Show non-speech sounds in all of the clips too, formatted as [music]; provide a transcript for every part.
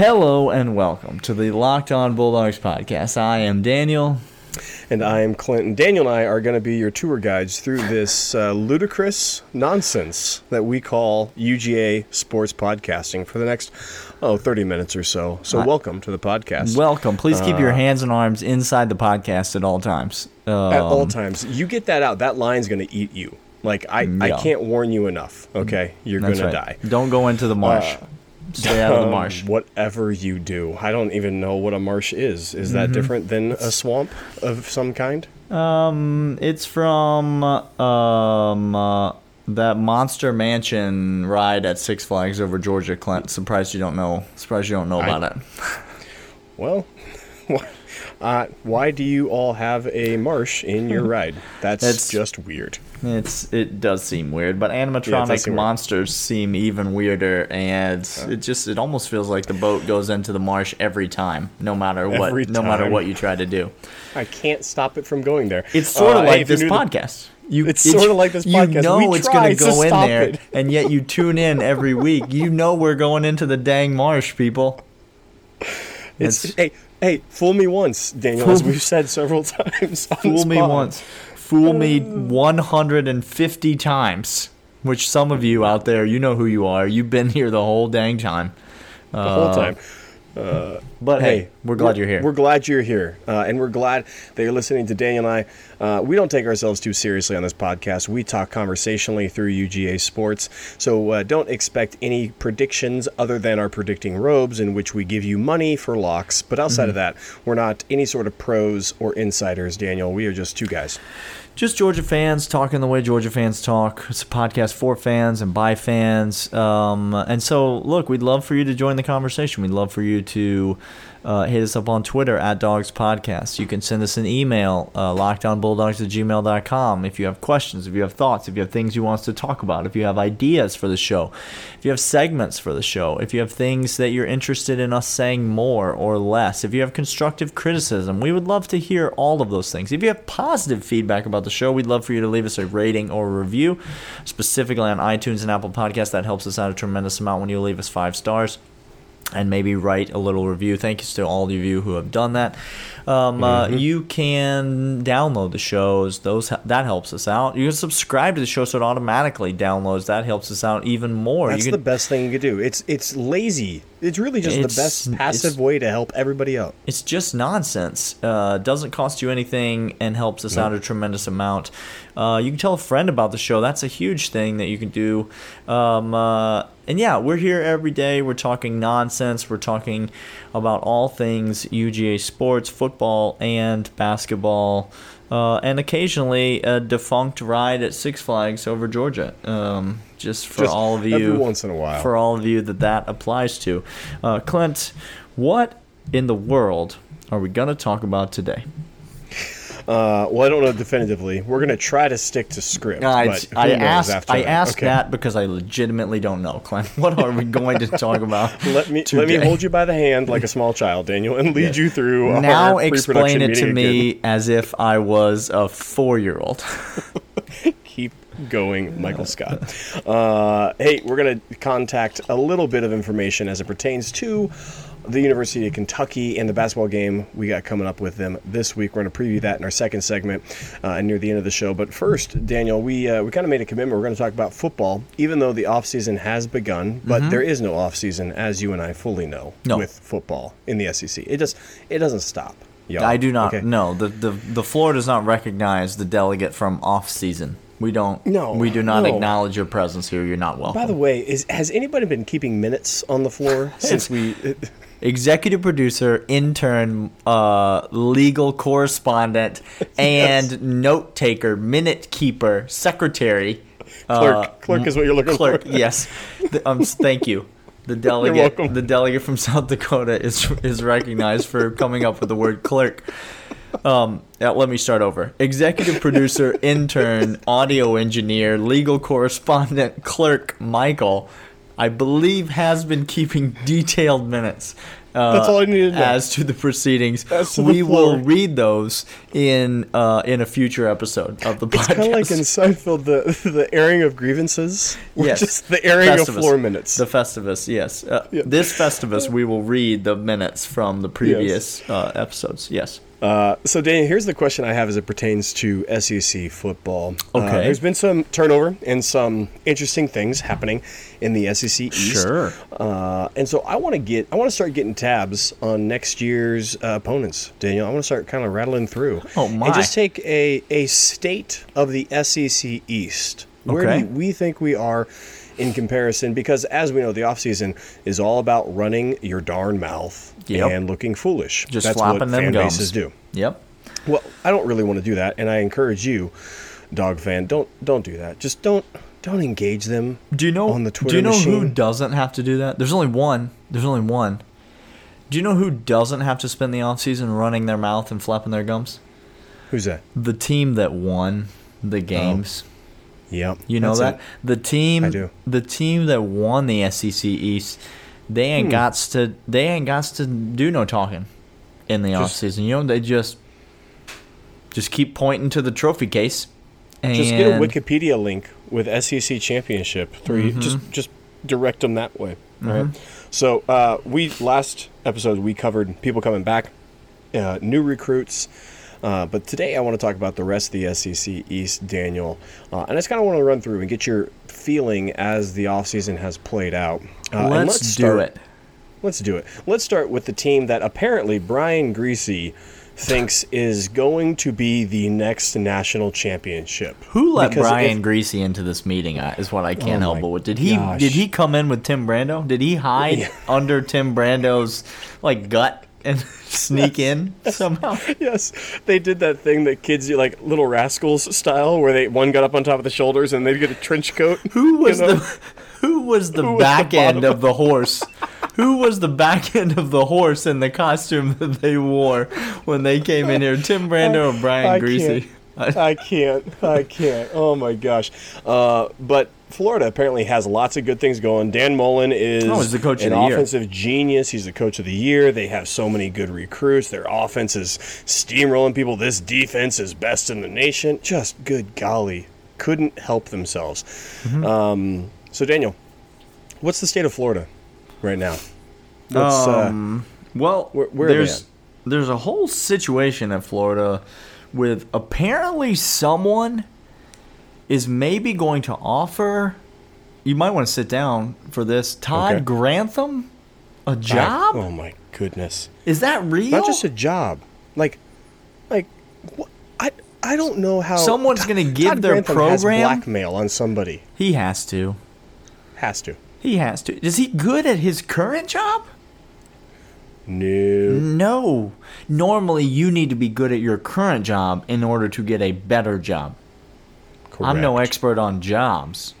Hello and welcome to the Locked On Bulldogs podcast. I am Daniel. And I am Clinton. Daniel and I are going to be your tour guides through this uh, ludicrous nonsense that we call UGA sports podcasting for the next, oh, 30 minutes or so. So, welcome to the podcast. Welcome. Please keep your hands and arms inside the podcast at all times. Um, At all times. You get that out, that line's going to eat you. Like, I, I Yeah. can't warn you enough, okay? You're going that's to right. die. Don't go into the marsh. Stay out of the Um, marsh. whatever you do. I don't even know what a marsh is. Is that Mm-hmm. different than a swamp of some kind? Um, it's from um uh, that Monster Mansion ride at Six Flags over Georgia. Clint, surprised you don't know. Surprised you don't know about it. [laughs] Well, [laughs] uh, why do you all have a marsh in your [laughs] ride? That's, That's- just weird. It's it does seem weird, but animatronic does seem weird. monsters seem even weirder, and it just it almost feels like the boat goes into the marsh every time, no matter what, no matter what you try to do. I can't stop it from going there. It's sort of Uh, like this knew the- podcast. You, It's sorta like this podcast. You know We it's going to go in there, it. [laughs] and yet you tune in every week. You know we're going into the dang marsh, people. It's, It's- hey, hey, fool me once, Daniel, as we've said several [laughs] times. Fool me once, fool me 150 times. Which some of you out there, you know who you are. You've been here the whole dang time. the whole Uh, time. But hey, we're glad you're here. We're glad you're here, uh, and we're glad that you're listening to Daniel and I. Uh, we don't take ourselves too seriously on this podcast. We talk conversationally through UGA sports, so uh, don't expect any predictions other than our predicting robes, in which we give you money for locks. But outside Mm-hmm. of that, we're not any sort of pros or insiders. Daniel, we are just two guys. just Georgia fans talking the way Georgia fans talk. It's a podcast for fans and by fans. Um, and so, look, we'd love for you to join the conversation. We'd love for you to uh, hit us up on Twitter at Dogs Podcast. You can send us an email, uh, lockedonbulldogs at gmail.com. If you have questions, if you have thoughts, if you have things you want us to talk about, if you have ideas for the show, if you have segments for the show, if you have things that you're interested in us saying more or less, if you have constructive criticism, we would love to hear all of those things. If you have positive feedback about the show, we'd love for you to leave us a rating or a review, specifically on iTunes and Apple Podcasts. That helps us out a tremendous amount when you leave us five stars and maybe write a little review. Thank you to all of you who have done that. Um, uh, Mm-hmm. you can download the shows; those that helps us out. You can subscribe to the show so it automatically downloads. That helps us out even more. That's you the best thing you could do. It's it's lazy. It's really just It's- the best passive way to help everybody out. It's just nonsense. Uh, doesn't cost you anything and helps us out a tremendous amount. Uh, you can tell a friend about the show. That's a huge thing that you can do. Um, uh, and yeah, we're here every day. We're talking nonsense. We're talking about all things UGA sports, football, and basketball. Uh, and occasionally a defunct ride at Six Flags over Georgia. Um, just for Just all of you, every once in a while. for all of you that that applies to. Uh, Clint, what in the world are we going to talk about today? Uh, well, I don't know definitively. We're gonna try to stick to script. I, but I asked, I that. asked Okay. that because I legitimately don't know, Clint. [laughs] What are we going to talk about? [laughs] Let me let me hold you by the hand like a small child, Daniel, and lead you through. Now explain it to me as if I was a four-year-old. [laughs] Keep going, Michael Scott. Uh, hey, we're gonna contact a little bit of information as it pertains to the University of Kentucky and the basketball game we got coming up with them this week. We're going to preview that in our second segment uh, near the end of the show. But first, Daniel, we uh, we kind of made a commitment. We're going to talk about football, even though the off season has begun. But there is no off season, as you and I fully know, Mm-hmm. No. with football in the SEC. It just it doesn't stop. Y'all. I do not. Okay? No, the, the the floor does not recognize the delegate from off-season. We don't. No, we do not no. acknowledge your presence here. You're not welcome. By the way, is has anybody been keeping minutes on the floor [laughs] since we? [laughs] executive producer, intern, uh, legal correspondent, [laughs] and note taker, minute keeper, secretary. Clerk, uh, clerk is what you're looking clerk, for. yes. [laughs] The- um, thank you. The delegate, welcome. the delegate from [laughs] South Dakota is is recognized for coming up with the word clerk. Um, yeah, let me start over. Executive producer, intern, audio engineer, legal correspondent, clerk, Michael. I believe, has been keeping [laughs] detailed minutes. Uh, That's all I needed to know. As to the proceedings, to the we will read those in uh, in a future episode of the It's podcast. kind of like in Seinfeld, the the airing of grievances. [laughs] Yes. just the airing of Festivus. floor minutes. The Festivus, yes. Uh, Yeah. This Festivus, we will read the minutes from the previous uh, episodes. Yes. Uh, so, Daniel, here's the question I have as it pertains to SEC football. Uh, Okay. there's been some turnover and some interesting things happening in the SEC East. Sure. Uh, and so I want to get, I want to start getting tabs on next year's uh, opponents, Daniel. I want to start kind of rattling through. Oh, my. And just take a a state of the SEC East. Where Okay. do we think we are in comparison? Because as we know, the offseason is all about running your darn mouth Yep. and looking foolish. Just That's flapping what them fan gums. bases do. Yep. Well, I don't really want to do that, and I encourage you, dog fan, don't don't do that. Just don't don't engage them. Do you know on the Do you know who doesn't have to do that? There's only one. There's only one. Do you know who doesn't have to spend the offseason running their mouth and flapping their gums? Who's that? The team that won the oh. games. Yep. You know Oh, that it. the team, I do. the team that won the SEC East, they ain't Hmm. got to, they ain't got to do no talking in the Just- offseason. You know, they just, just keep pointing to the trophy case. And Just get a Wikipedia link with SEC championship. 3 Mm-hmm. Just just direct them that way. right. So uh, we last episode we covered people coming back, uh, new recruits. Uh, but today I want to talk about the rest of the SEC East, Daniel. Uh, and I just kind of want to run through and get your feeling as the offseason has played out. Uh, let's, do start- it. Let's do it. Let's start with the team that apparently Brian Griese thinks is going to be the next national championship. Who let Because Brian if- Griese into this meeting? uh, Is what I can't Oh help but with. Did he gosh. did he come in with Tim Brando? Did he hide Yeah. under Tim Brando's like gut and [laughs] sneak in somehow? [laughs] Yes, they did that thing that kids do, like Little Rascals style, where they one got up on top of the shoulders and they'd get a trench coat. [laughs] Who was you know? the who was the Who was the back end of the horse? Who was the back end of the horse in the costume that they wore when they came in here? Tim Brando or Brian I Griese? Can't, I can't. I can't. Oh my gosh. Uh, but Florida apparently has lots of good things going. Dan Mullen is Oh, the coach of an the year. offensive genius. He's the coach of the year. They have so many good recruits. Their offense is steamrolling people. This defense is best in the nation. Just good golly, couldn't help themselves. Mm-hmm. Um, so Daniel, what's the state of Florida right now? What's, uh, Um, well, where- where there's there's a whole situation in Florida with apparently someone is maybe going to offer. You might want to sit down for this. Todd Okay. Grantham, a job? oh my goodness. is that real? not just a job like like wh- i i don't know how Someone's gonna give Todd their Grantham program? blackmail on somebody he has to. has to He has to. Is he good at his current job? no No. Normally, you need to be good at your current job in order to get a better job. I'm no expert on jobs,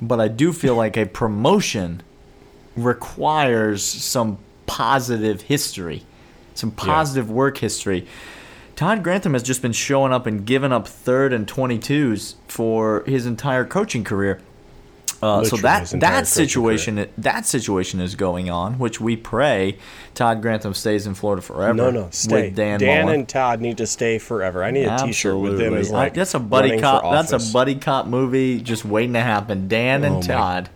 but I do feel like a promotion requires some positive history, some positive work history. Todd Grantham has just been showing up and giving up third and 22s for his entire coaching career. Uh, so that that situation that situation is going on, which we pray Todd Grantham stays in Florida forever. no no stay with Dan, dan Mullen. and todd need to stay forever i need a t-shirt with them as like I- that's a buddy cop. That's a buddy cop movie just waiting to happen. Dan and Oh Todd,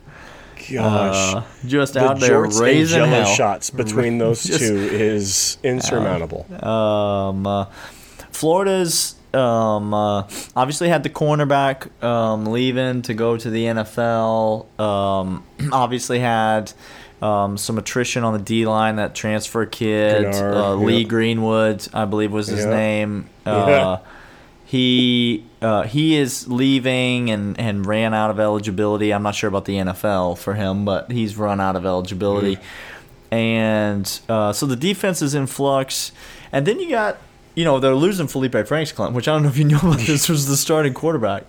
gosh uh, just the out there raising jello hell. shots between [laughs] those Just- two is insurmountable Um, uh, Florida's um, uh, obviously had the cornerback um, leaving to go to the NFL. Um, [clears throat] obviously had um, some attrition on the D line. That transfer kid, Gennard, uh, Lee yep. Greenwood, I believe was his Yeah. name. Yeah. Uh, he uh, he is leaving and, and ran out of eligibility. I'm not sure about the NFL for him, but he's run out of eligibility. And uh, so the defense is in flux. And then you got, you know, they're losing Feleipe Franks, Clint, which I don't know if you know about this, was the starting quarterback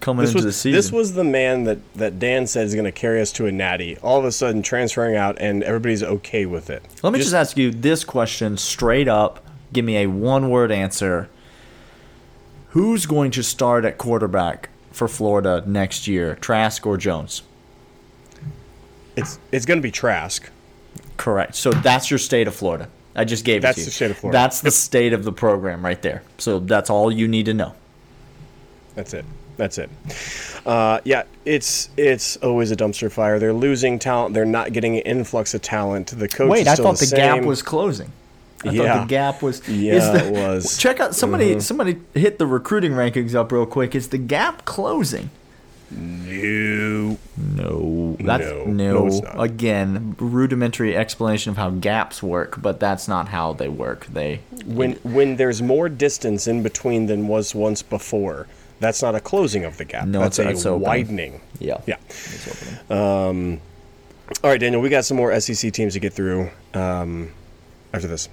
coming This into was the season. this was the man that, that Dan said is going to carry us to a natty. All of a sudden, transferring out, and everybody's okay with it. Let me just, ask you this question straight up. Give me a one word answer. Who's going to start at quarterback for Florida next year, Trask or Jones? It's it's going to be Trask. Correct. So that's your state of Florida. I just gave That's it to you. the state of Florida. That's the state of the program right there. So that's all you need to know. That's it. That's it. Uh, yeah, it's it's always a dumpster fire. They're losing talent. They're not getting an influx of talent. The coach. Wait, I thought the, gap was closing. I Yeah. thought the gap was. Yeah, the- it was. [laughs] Check out somebody. Mm-hmm. Somebody hit the recruiting rankings up real quick. Is the gap closing? No. No, that's No. no. No. Again, rudimentary explanation of how gaps work, but that's not how they work. They When when there's more distance in between than was once before, that's not a closing of the gap. No, that's it's- a widening. yeah Yeah. Opening. All right, Daniel, we got some more SEC teams to get through um, after this.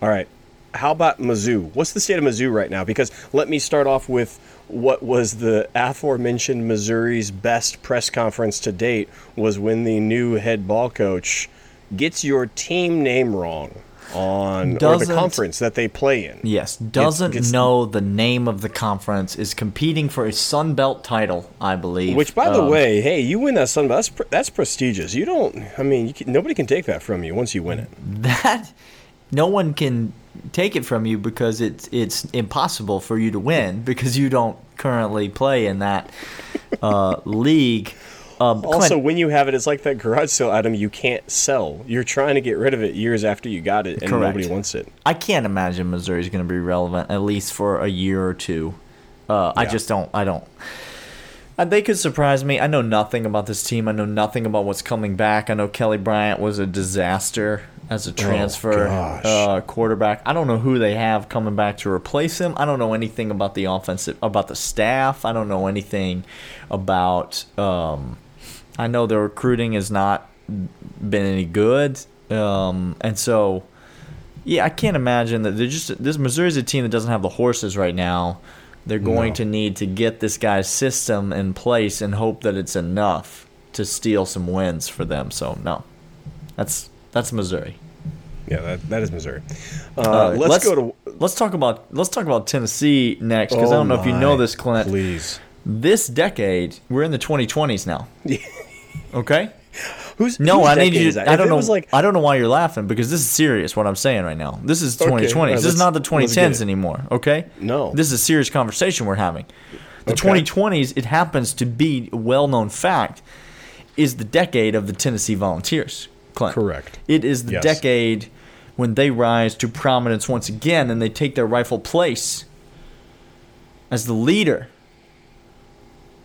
All right. How about Mizzou? What's the state of Mizzou right now? Because let me start off with what was the aforementioned Missouri's best press conference to date was when the new head ball coach gets your team name wrong on or the conference that they play in. Yes, doesn't gets- know the name of the conference, is competing for a Sun Belt title, I believe. Which, by the Um, way, hey, you win that Sun Belt. That's, pre- that's prestigious. You don't. I mean, you can, nobody can take that from you once you win it. [laughs] that no one can take it from you because it's it's impossible for you to win because you don't currently play in that uh, [laughs] league. Um, Also, Clint, when you have it, it's like that garage sale item you can't sell. You're trying to get rid of it years after you got it, and Correct. nobody wants it. I can't imagine Missouri's going to be relevant at least for a year or two. Uh, I just don't. I don't. Uh, they could surprise me. I know nothing about this team. I know nothing about what's coming back. I know Kelly Bryant was a disaster as a transfer gosh. uh, quarterback. I don't know who they have coming back to replace him. I don't know anything about the offensive, about the staff. I don't know anything about. Um, I know the recruiting has not been any good, um, and so yeah, I can't imagine that they're just this Missouri's a team that doesn't have the horses right now. They're going No. to need to get this guy's system in place and hope that it's enough to steal some wins for them. So no, that's that's Missouri. Yeah, that, that is Missouri. Uh, Uh, let's, go to. let's talk about let's talk about Tennessee next because I Oh don't know if you know this, Clint. Please. This decade, we're in the 2020s now. [laughs] Okay. Who's No, I need you. To. I don't know. Like, I don't know why you're laughing because this is serious. What I'm saying right now. This is Okay, 2020s. this is not the 2010s anymore. Okay. No. This is a serious conversation we're having. The Okay. 2020s. It happens to be a well-known fact. Is the decade of the Tennessee Volunteers. Clint. Correct. It is the Yes. decade when they rise to prominence once again and they take their rightful place as the leader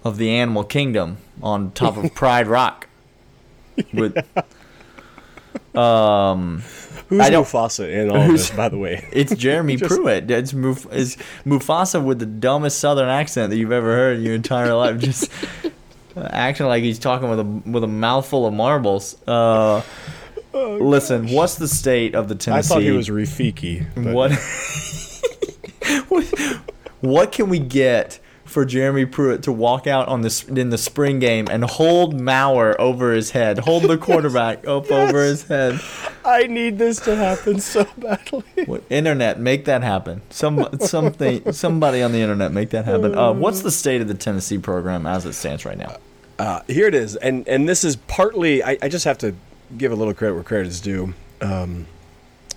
of the animal kingdom on top of [laughs] Pride Rock. With [laughs] um, who's I don't- Mufasa in all this? By the way, [laughs] it's Jeremy [laughs] Just- Pruitt. It's, Muf- it's Mufasa with the dumbest Southern accent that you've ever heard in your entire life. Just acting like he's talking with a with a mouthful of marbles. Uh, listen, what's the state of the Tennessee? I thought he was Rafiki. what? What can we get for Jeremy Pruitt to walk out on this in the spring game and hold Maurer over his head, hold the [laughs] quarterback up over his head? I need this to happen so badly. What, internet, make that happen. Some something, [laughs] somebody on the internet, make that happen. Uh, what's the state of the Tennessee program as it stands right now? Uh, here it is, and and this is partly. I, I just have to give a little credit where credit is due. Um,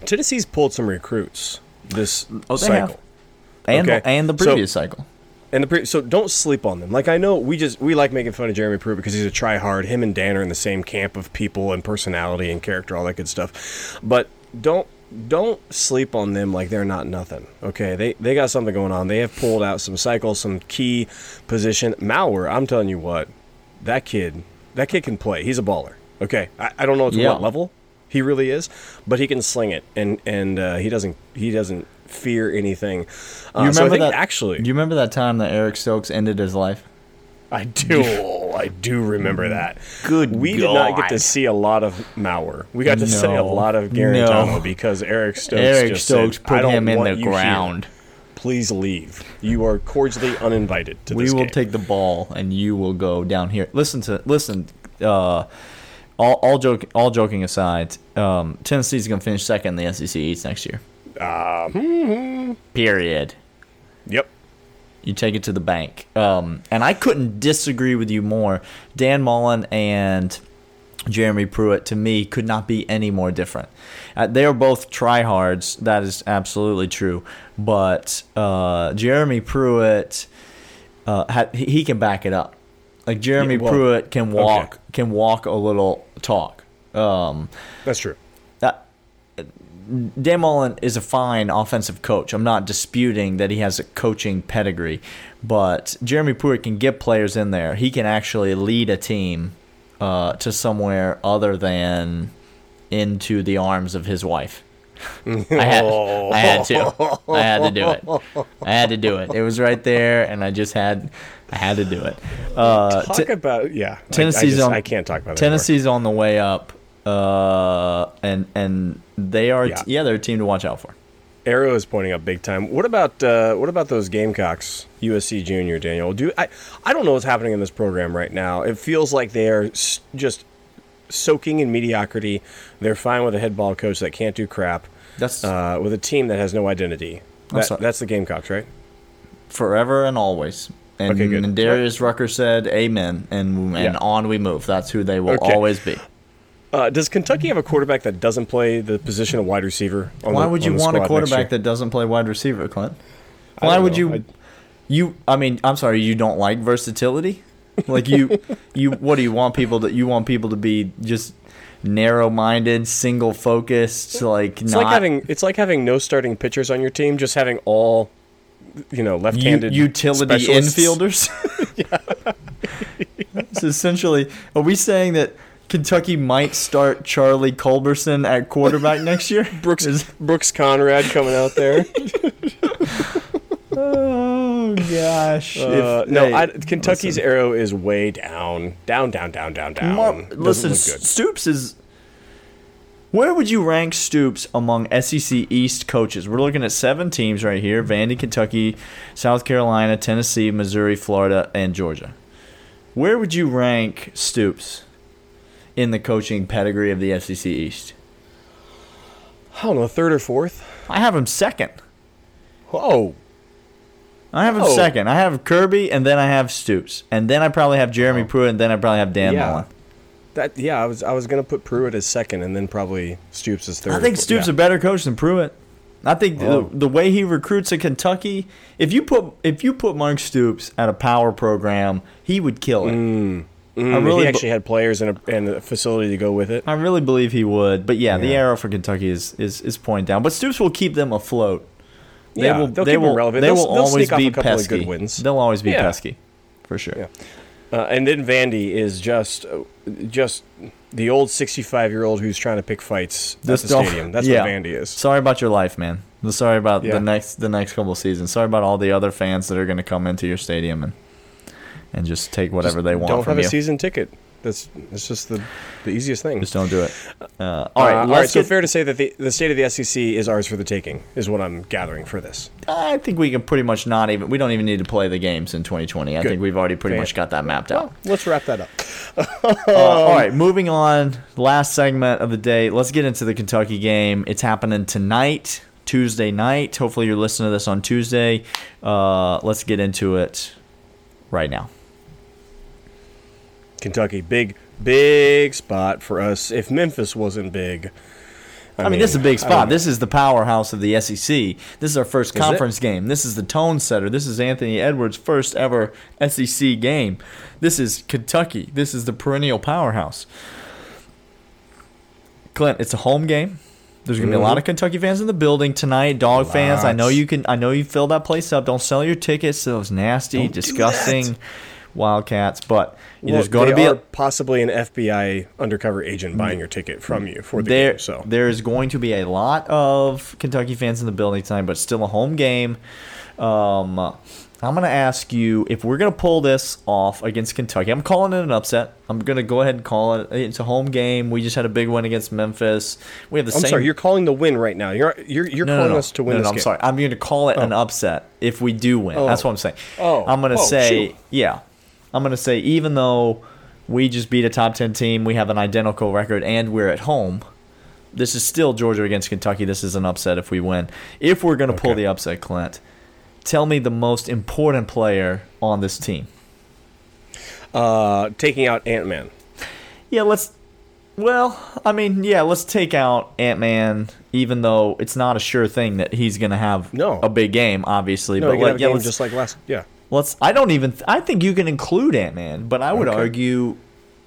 Tennessee's pulled some recruits this Oh, cycle. And Okay, the, and the so- previous cycle. And the pre- so don't sleep on them. Like I know we just we like making fun of Jeremy Pruitt because he's a try hard. Him and Dan are in the same camp of people and personality and character, all that good stuff. But don't don't sleep on them like they're not nothing. Okay, they they got something going on. They have pulled out some cycles, some key position. Maurer, I'm telling you what, that kid, that kid can play. He's a baller. Okay, I, I don't know to Yeah. what level he really is, but he can sling it, and and uh, he doesn't he doesn't fear anything. Uh, You remember so that? actually? do you remember that time that Eric Stokes ended his life? I do. [laughs] I do remember that. Good We did not get to see a lot of Maurer. We got to see a lot of Guarantano No. because Eric Stokes Eric just Stokes said, put him in the you here. ground. Please leave. You are cordially uninvited to We will game. take the ball, and you will go down here. Listen to listen. Uh, all all joke all joking aside, um, Tennessee's gonna finish second in the SEC East next year. Uh, Period. yep. You take it to the bank. Um, and I couldn't disagree with you more. Dan Mullen and Jeremy Pruitt, to me, could not be any more different. Uh, they are both tryhards. That is absolutely true. But uh, Jeremy Pruitt, uh, ha- he he can back it up. Like Jeremy Yeah, well, Pruitt can walk okay. can walk a little talk. Um, That's true. Dan Mullen is a fine offensive coach. I'm not disputing that he has a coaching pedigree, but Jeremy Pruitt can get players in there. He can actually lead a team uh, to somewhere other than into the arms of his wife. [laughs] I had, I had to. I had to do it. I had to do it. It was right there, and I just had, I had to do it. Uh, Talk t- about yeah. I- I, Tennessee's just- on. I can't talk about it anymore. Tennessee's on the way up, uh, and and they are Yeah. yeah. they're a team to watch out for. Arrow is pointing up big time. What about uh, what about those Gamecocks, USC Junior Daniel? Do I? I don't know what's happening in this program right now. It feels like they are s- just soaking in mediocrity. They're fine with a head ball coach that can't do crap. That's Uh, with a team that has no identity. That, that's the Gamecocks, right? forever and always. And, Okay, good. and Darius Rucker said, "Amen," and and Yeah. on we move. That's who they will Okay. always be. Uh, does Kentucky have a quarterback that doesn't play the position of wide receiver? on Why the- would you want a quarterback that doesn't play wide receiver, Clint? Why would know. you? I- You, I mean, I'm sorry, you don't like versatility. Like you, [laughs] you, what do you want people to? You want people to be just narrow-minded, single-focused, like It's not like having it's like having no starting pitchers on your team, just having all you know left-handed utility specialists. infielders. [laughs] it's essentially. Are we saying that Kentucky might start Charlie Culberson at quarterback [laughs] next year? Brooks Is- Brooks Conrad coming out there. [laughs] oh gosh! Uh, If no, they- I, Kentucky's listen. arrow is way down, down, down, down, down, down. Mar- listen. Stoops is. Where would you rank Stoops among SEC East coaches? We're looking at seven teams right here: Vandy, Kentucky, South Carolina, Tennessee, Missouri, Florida, and Georgia. Where would you rank Stoops in the coaching pedigree of the SEC East? I don't know, third or fourth. I have him second. Whoa. I have him Oh. second. I have Kirby, and then I have Stoops, and then I probably have Jeremy Oh. Pruitt, and then I probably have Dan Yeah. Mullen. that yeah. I was I was gonna put Pruitt as second, and then probably Stoops as third. I think Stoops yeah. a better coach than Pruitt. I think Oh. the, the way he recruits at Kentucky, if you put if you put Mark Stoops at a power program, he would kill it. Mm, I really he actually had players and a, and a facility to go with it. I really believe he would. But yeah, the arrow for Kentucky is, is is pointing down. But Stoops will keep them afloat. They Yeah, will. they'll they keep will. relevant. They They'll- will they'll always sneak off be a couple of pesky. good wins. They'll always be Yeah. pesky, for sure. Yeah. Uh, and then Vandy is just uh, just the old 65 year old who's trying to pick fights at the stadium. That's yeah. what Vandy is. Sorry about your life, man. Sorry about Yeah. the next the next couple of seasons. Sorry about all the other fans that are going to come into your stadium and and just take whatever Just they want Don't have you. a season ticket. That's that's just the the easiest thing. Just don't do it. Uh, all all right, right, all. So get- fair to say that the the state of the SEC is ours for the taking, is what I'm gathering for this. I think we can pretty much not even. We don't even need to play the games in 2020. I think we've already pretty Fan- much got that mapped out. Let's wrap that up. [laughs] Uh, all right, moving on. Last segment of the day. Let's get into the Kentucky game. It's happening tonight, Tuesday night. Hopefully, you're listening to this on Tuesday. Uh, let's get into it right now. Kentucky, big big spot for us. If Memphis wasn't big, I, mean, this is a big spot. This is the powerhouse of the SEC. This is our first Is it? conference game. This is the tone setter. This is Anthony Edwards' first ever SEC game. This is Kentucky. This is the perennial powerhouse. Clint, it's a home game. There's gonna be a lot Mhm. of Kentucky fans in the building tonight. Dog fans, I know you can. I know you fill that place up. Don't sell your tickets. Those nasty, Don't do disgusting. Wildcats. But Well, there's going to be a, possibly an FBI undercover agent buying your ticket from you for the there, game. So there's going to be a lot of Kentucky fans in the building tonight, but still a home game. Um, I'm going to ask you if we're going to pull this off against Kentucky. I'm calling it an upset. I'm going to go ahead and call it. It's a home game. We just had a big win against Memphis. We have the I'm same. sorry, you're calling the win right now. You're you're you're no, no, calling no. us to win no, this no, I'm game. sorry. I'm going to call it an upset if we do win. Oh. That's what I'm saying. Oh. I'm going to Oh, say, shoot. yeah. I'm going to say, even though we just beat a top 10 team, we have an identical record, and we're at home, this is still Georgia against Kentucky. This is an upset if we win. If we're going to pull the upset, Clint, tell me the most important player on this team. Uh, taking out Ant Man. Yeah, let's. Well, I mean, yeah, let's take out Ant Man, even though it's not a sure thing that he's going to have No. a big game, obviously. No, but you can let, have a yeah, game just like last. Yeah. Let's. I don't even. I think you can include Ant Man, but I would Okay. argue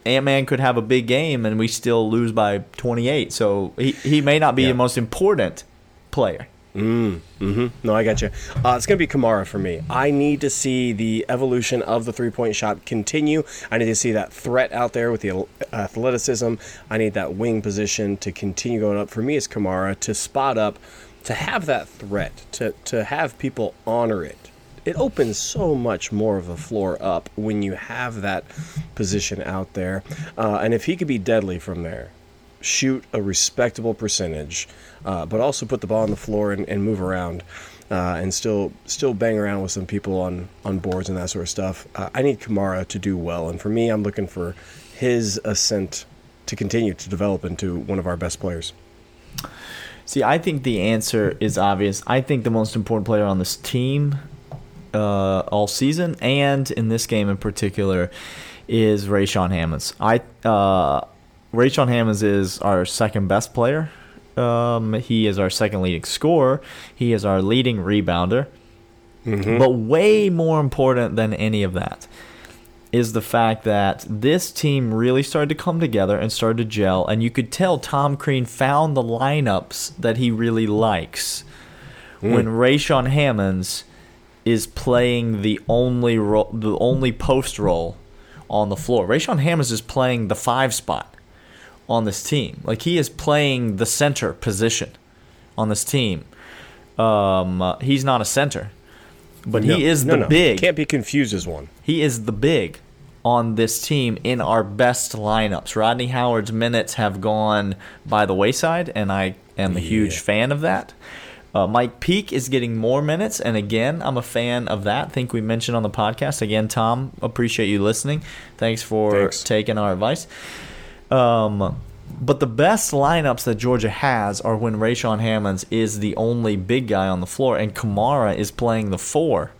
Ant Man could have a big game and we still lose by 28. So he, he may not be Yeah. the most important player. Mm-hmm. No, I got you. Uh, it's going to be Camara for me. I need to see the evolution of the three point shot continue. I need to see that threat out there with the athleticism. I need that wing position to continue going up. For me, it's Camara to spot up, to have that threat, to, to have people honor it. It opens so much more of a floor up when you have that position out there. Uh, and if he could be deadly from there, shoot a respectable percentage, uh, but also put the ball on the floor and, and move around, uh, and still still bang around with some people on on boards and that sort of stuff. Uh, I need Camara to do well, and for me, I'm looking for his ascent to continue to develop into one of our best players. See, I think the answer is obvious. I think the most important player on this team uh, all season and in this game in particular is Rayshaun Hammonds. I uh, Rayshaun Hammonds is our second best player. Um, he is our second leading scorer. He is our leading rebounder. But way more important than any of that is the fact that this team really started to come together and started to gel, and you could tell Tom Crean found the lineups that he really likes when Rayshaun Hammonds is playing the only ro- the only post role on the floor. Rayshaun Hammonds is playing the five spot on this team. Like he is playing the center position on this team. Um, uh, he's not a center, but No, he is no, the no. big. Can't be confused as one. He is the big on this team in our best lineups. Rodney Howard's minutes have gone by the wayside, and I am a huge fan of that. Uh, Mike Peake is getting more minutes, and again, I'm a fan of that. I think we mentioned on the podcast. Again, Tom, appreciate you listening. Thanks for Thanks. taking our advice. Um, but the best lineups that Georgia has are when Rayshaun Hammonds is the only big guy on the floor, and Camara is playing the four.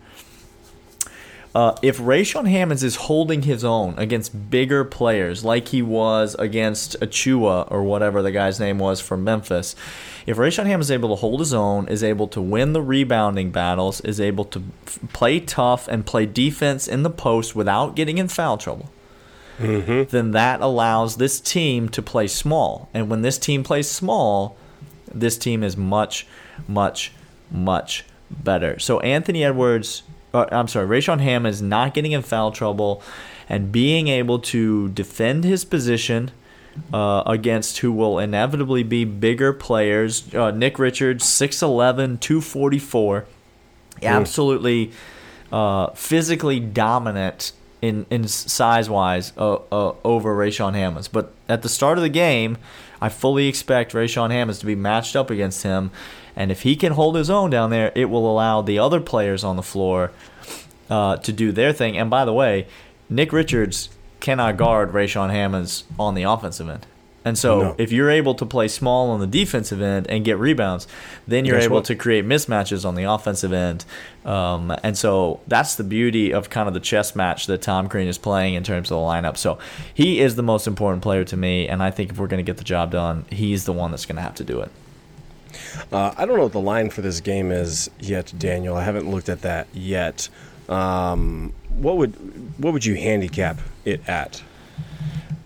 Uh, if Rayshaun Hammonds is holding his own against bigger players like he was against Achua or whatever the guy's name was from Memphis, if Rayshaun Hammonds is able to hold his own, is able to win the rebounding battles, is able to f- play tough and play defense in the post without getting in foul trouble, then that allows this team to play small. And when this team plays small, this team is much, much, much better. So Anthony Edwards, I'm sorry, Rayshaun Hammond is not getting in foul trouble and being able to defend his position uh, against who will inevitably be bigger players. Uh, Nick Richards, 6'11, 244, absolutely uh, physically dominant in, in size wise uh, uh, over Rayshaun Hammonds. But at the start of the game, I fully expect Rayshaun Hammonds to be matched up against him. And if he can hold his own down there, it will allow the other players on the floor uh, to do their thing. And by the way, Nick Richards cannot guard Rayshaun Hammonds on the offensive end. And so, No. if you're able to play small on the defensive end and get rebounds, then you're Guess able what? to create mismatches on the offensive end. Um, and so, that's the beauty of kind of the chess match that Tom Crean is playing in terms of the lineup. So, he is the most important player to me. And I think if we're going to get the job done, he's the one that's going to have to do it. Uh, I don't know what the line for this game is yet, Daniel. I haven't looked at that yet. Um, what would what would you handicap it at?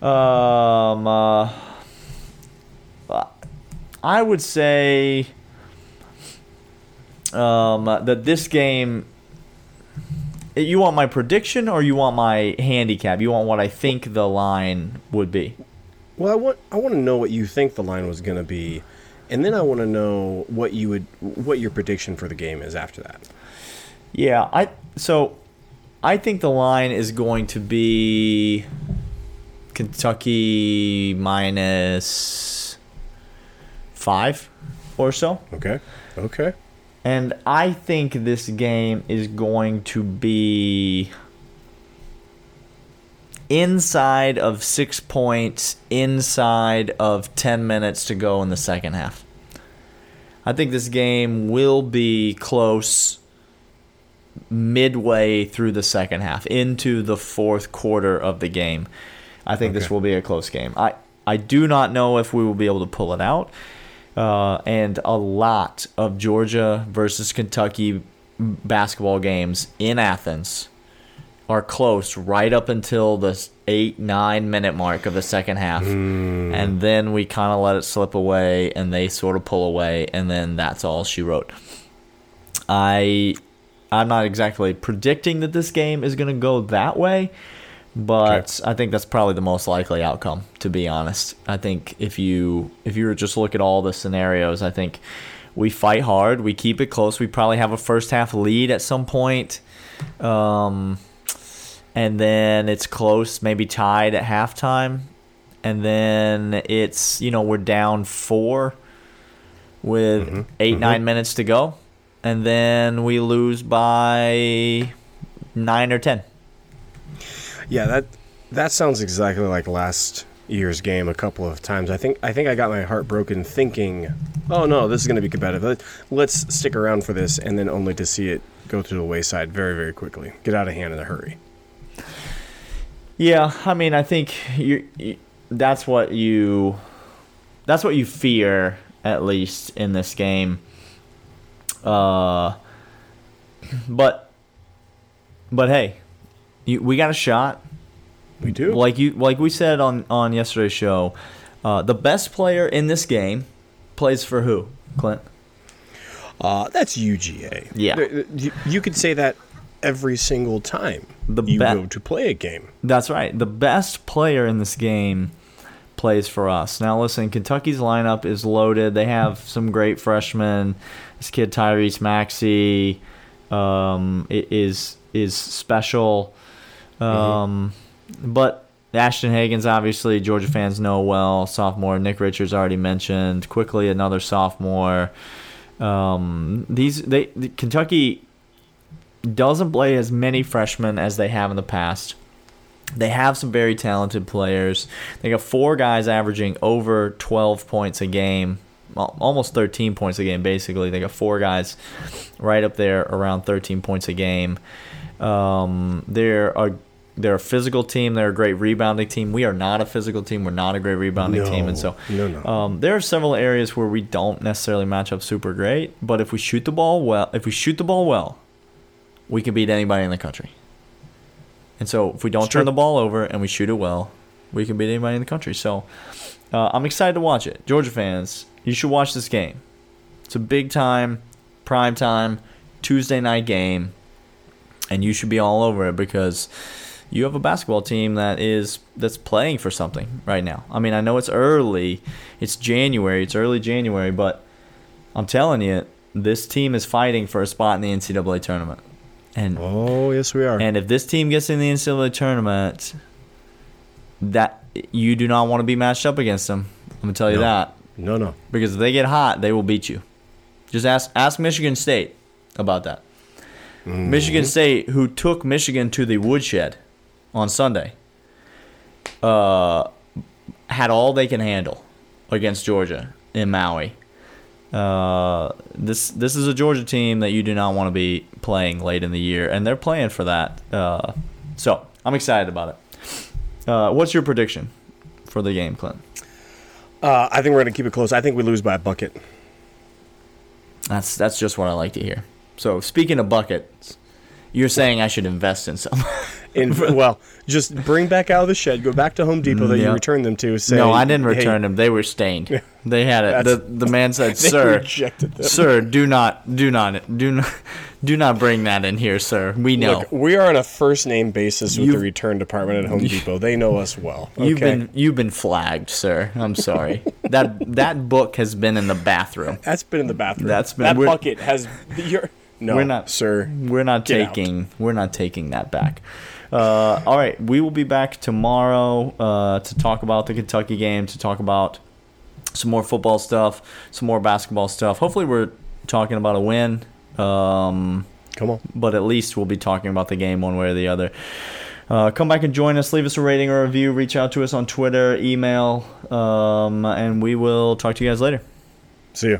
Um, uh, I would say um, that this game. You want my prediction or you want my handicap? You want what I think the line would be? Well, I want I want to know what you think the line was going to be, and then I want to know what you would what your prediction for the game is after that. Yeah, I so I think the line is going to be Kentucky minus five or so. Okay. Okay. And I think this game is going to be inside of six points, inside of 10 minutes to go in the second half. I think this game will be close midway through the second half into the fourth quarter of the game. I think this will be a close game. I I do not know if we will be able to pull it out. Uh, and a lot of Georgia versus Kentucky basketball games in Athens are close right up until the eight nine minute mark of the second half, and then we kind of let it slip away, and they sort of pull away, and then that's all she wrote. I I'm not exactly predicting that this game is going to go that way, but I think that's probably the most likely outcome. To be honest, I think if you if you were just look at all the scenarios, I think we fight hard, we keep it close. We probably have a first half lead at some point, um, and then it's close, maybe tied at halftime, and then it's you know we're down four with mm-hmm. 8 nine mm-hmm. minutes to go, and then we lose by nine or ten. Yeah, that that sounds exactly like last year's game a couple of times. I think I think I got my heart broken thinking, "Oh no, this is going to be competitive. Let- Let's stick around for this," and then only to see it go to the wayside very very quickly, get out of hand in a hurry. Yeah, I mean, I think you, you that's what you that's what you fear at least in this game. Uh but but hey, you, we got a shot. We do. Like you like we said on on yesterday's show, uh, the best player in this game plays for who? Clint. Uh, that's UGA. Yeah. You, you could say that every single time The you be- go to play a game. That's right. The best player in this game plays for us. Now, listen, Kentucky's lineup is loaded. They have some great freshmen. This kid Tyrese Maxey um, is is special. Um, But Ashton Hagans obviously Georgia fans know well. Sophomore Nick Richards already mentioned. Quickley another sophomore. Um, these they the- Kentucky doesn't play as many freshmen as they have in the past. They have some very talented players. They got four guys averaging over 12 points a game, almost 13 points a game, basically. They got four guys right up there around 13 points a game. Um, they're a they're a physical team. They're a great rebounding team. We are not a physical team. We're not a great rebounding team, and so No, no, no. um, there are several areas where we don't necessarily match up super great. But if we shoot the ball well, if we shoot the ball well, we can beat anybody in the country. And so if we don't turn the ball over and we shoot it well, we can beat anybody in the country. So uh, I'm excited to watch it. Georgia fans, you should watch this game. It's a big time, prime time, Tuesday night game, and you should be all over it because you have a basketball team that is that's playing for something right now. I mean, I know it's early, it's January, it's early January, but I'm telling you, this team is fighting for a spot in the NCAA tournament. And oh, yes, we are. and if this team gets in the NCAA tournament, that you do not want to be matched up against them. I'm gonna tell you No. that no, no. because if they get hot, they will beat you. Just ask ask Michigan State about that. Mm-hmm. Michigan State, who took Michigan to the woodshed on Sunday, uh, had all they can handle against Georgia in Maui. Uh, this this is a Georgia team that you do not want to be playing late in the year, and they're playing for that. Uh, so I'm excited about it. Uh, what's your prediction for the game, Clint? Uh, I think we're going to keep it close. I think we lose by a bucket. That's that's just what I like to hear. So speaking of buckets, you're saying I should invest in some. [laughs] In, well, just bring back out of the shed, go back to Home Depot that you returned them to. Say, no, I didn't hey, return them. They were stained. [laughs] They had it. The the man said, [laughs] "Sir, sir, do not, do not, do not, do not bring that in here, sir. We know Look, we are on a first name basis with the You've- return department at Home Depot. They know us well. Okay? you've been you've been flagged, sir. I'm sorry. that that book has been in the bathroom. That's been in the bathroom. That's been- that bucket has. You're, no, We're not- sir. We're not Get out. taking we're not taking that back. Uh, all right, we will be back tomorrow uh, to talk about the Kentucky game, to talk about some more football stuff, some more basketball stuff. Hopefully, we're talking about a win, um, Come on. but at least we'll be talking about the game one way or the other. Uh, come back and join us. Leave us a rating or a review. Reach out to us on Twitter, email, um, and we will talk to you guys later. See ya.